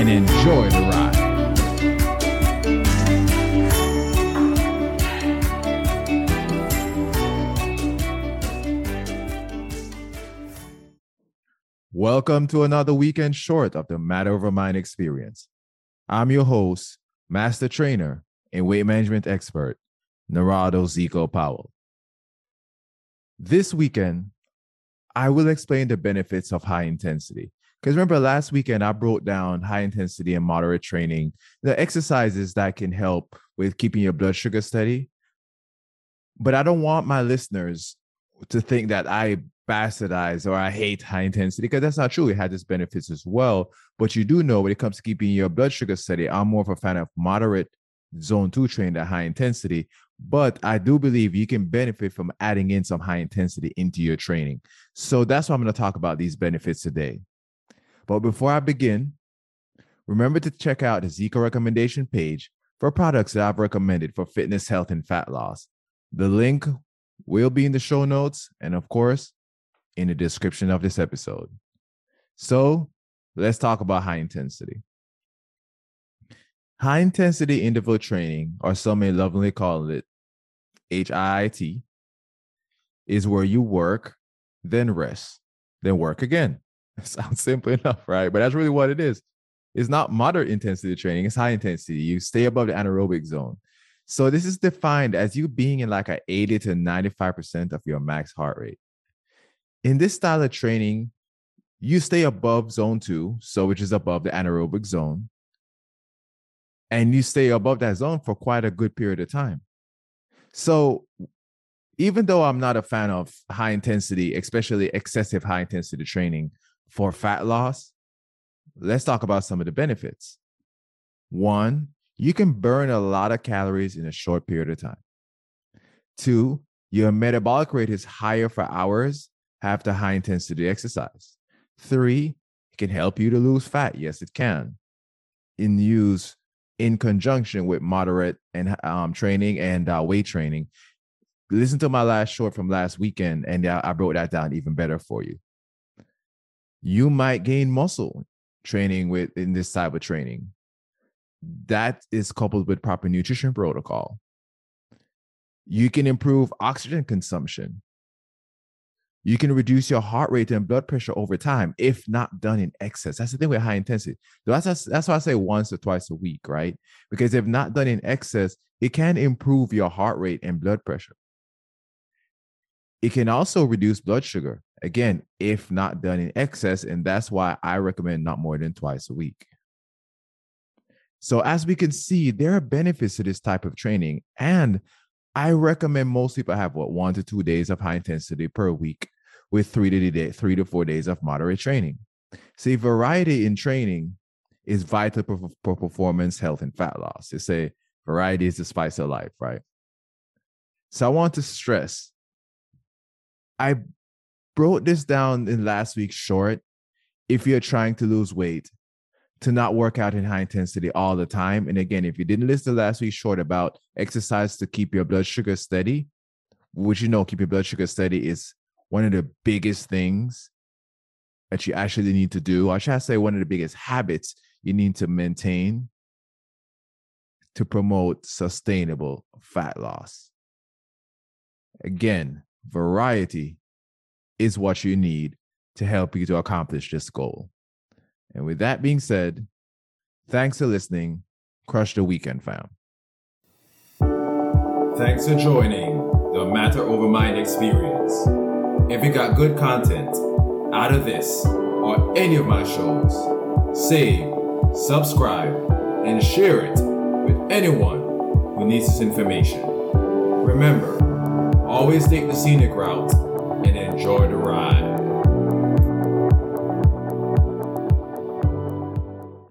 and enjoy the ride. Welcome to another weekend short of the Matter Over Mind experience. I'm your host, master trainer, and weight management expert, Narado Zeco Powell. This weekend, I will explain the benefits of high intensity. Because remember, last weekend I broke down high intensity and moderate training, the exercises that can help with keeping your blood sugar steady. But I don't want my listeners to think that I bastardize or I hate high intensity because that's not true. It has its benefits as well. But you do know when it comes to keeping your blood sugar steady, I'm more of a fan of moderate zone two training than high intensity. But I do believe you can benefit from adding in some high intensity into your training. So that's why I'm going to talk about these benefits today. But before I begin, remember to check out the Zeco recommendation page for products that I've recommended for fitness, health, and fat loss. The link will be in the show notes and, of course, in the description of this episode. So let's talk about high intensity. High intensity interval training, or some may lovingly call it HIIT, is where you work, then rest, then work again. Sounds simple enough, right? But that's really what it is. It's not moderate intensity training, it's high intensity. You stay above the anaerobic zone. So this is defined as you being in like a 80 to 95% of your max heart rate. In this style of training, you stay above zone two, so which is above the anaerobic zone, and you stay above that zone for quite a good period of time. So even though I'm not a fan of high intensity, especially excessive high intensity training for fat loss, let's talk about some of the benefits. One, you can burn a lot of calories in a short period of time. Two, your metabolic rate is higher for hours after high intensity exercise. Three, it can help you to lose fat. Yes, it can. In use in conjunction with moderate and um, training and uh, weight training. Listen to my last short from last weekend, and uh, I broke that down even better for you. You might gain muscle training with in this type of training. That is coupled with proper nutrition protocol. You can improve oxygen consumption. You can reduce your heart rate and blood pressure over time if not done in excess. That's the thing with high intensity. That's, that's, that's why I say once or twice a week, right? Because if not done in excess, it can improve your heart rate and blood pressure. It can also reduce blood sugar, again, if not done in excess. And that's why I recommend not more than twice a week. So, as we can see, there are benefits to this type of training. And I recommend most people have what one to two days of high intensity per week with three to day, three to four days of moderate training. See, variety in training is vital for, for performance, health, and fat loss. They say variety is the spice of life, right? So I want to stress. I broke this down in last week's short. If you're trying to lose weight, to not work out in high intensity all the time. And again, if you didn't listen to last week's short about exercise to keep your blood sugar steady, which you know, keep your blood sugar steady is one of the biggest things that you actually need to do. I should say one of the biggest habits you need to maintain to promote sustainable fat loss. Again, variety is what you need to help you to accomplish this goal. And with that being said, thanks for listening. Crush the weekend, fam. Thanks for joining the Matter Over Mind experience. If you got good content out of this or any of my shows, save, subscribe, and share it with anyone who needs this information. Remember, Always take the scenic route and enjoy the ride.